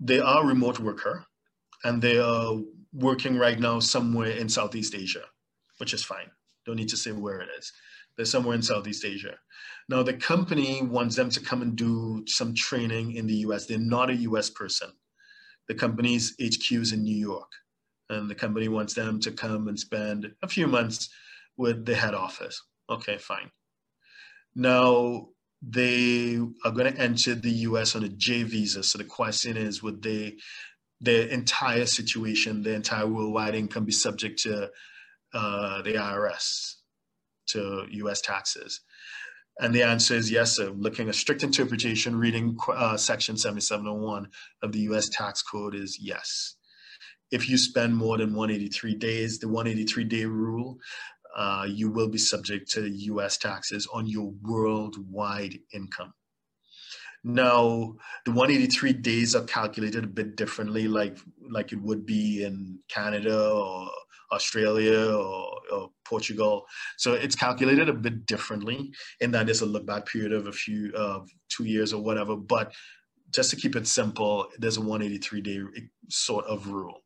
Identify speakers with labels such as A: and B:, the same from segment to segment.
A: they are remote worker and they are working right now somewhere in Southeast Asia, which is fine. Don't need to say where it is. They're somewhere in Southeast Asia. Now the company wants them to come and do some training in the US. They're not a US person. The company's HQ is in New York. And the company wants them to come and spend a few months with the head office. Okay, fine. Now they are going to enter the US on a J visa. So the question is, would they, their entire situation, their entire worldwide income be subject to uh, the IRS, to US taxes? And the answer is yes. So looking at strict interpretation, reading uh, section 7701 of the US tax code is yes. If you spend more than 183 days, the 183 day rule, uh, you will be subject to US taxes on your worldwide income. Now, the 183 days are calculated a bit differently, like like it would be in Canada or Australia or, or, Portugal. So it's calculated a bit differently in that there's a look back period of a few of uh, two years or whatever. But just to keep it simple, there's a 183 day sort of rule.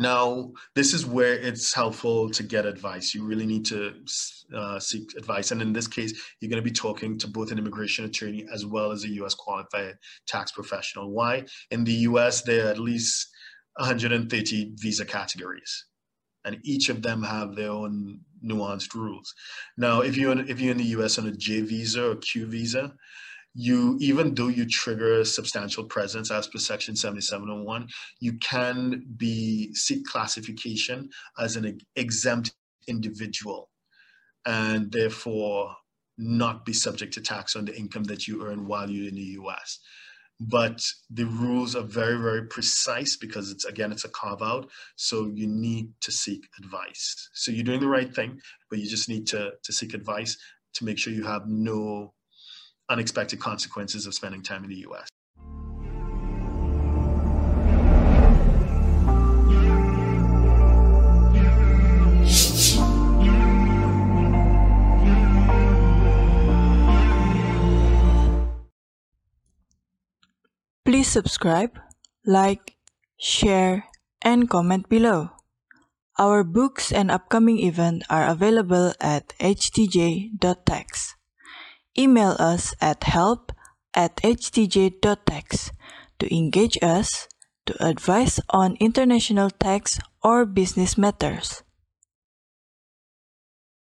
A: Now, this is where it's helpful to get advice. You really need to uh, seek advice. And in this case, you're going to be talking to both an immigration attorney as well as a US qualified tax professional. Why? In the US, there are at least 130 visa categories and each of them have their own nuanced rules. Now, if you're in, if you're in the U.S. on a J visa or Q visa, you even though you trigger substantial presence as per section 7701 you can be seek classification as an exempt individual and therefore not be subject to tax on the income that you earn while you're in the us but the rules are very very precise because it's again it's a carve out so you need to seek advice. So you're doing the right thing but you just need to to seek advice to make sure you have no unexpected consequences of spending time in the us
B: Please subscribe, like, share, and comment below. Our books and upcoming event are available at htj.tax. Email us at help at htj.tax to engage us, to advise on international tax or business matters.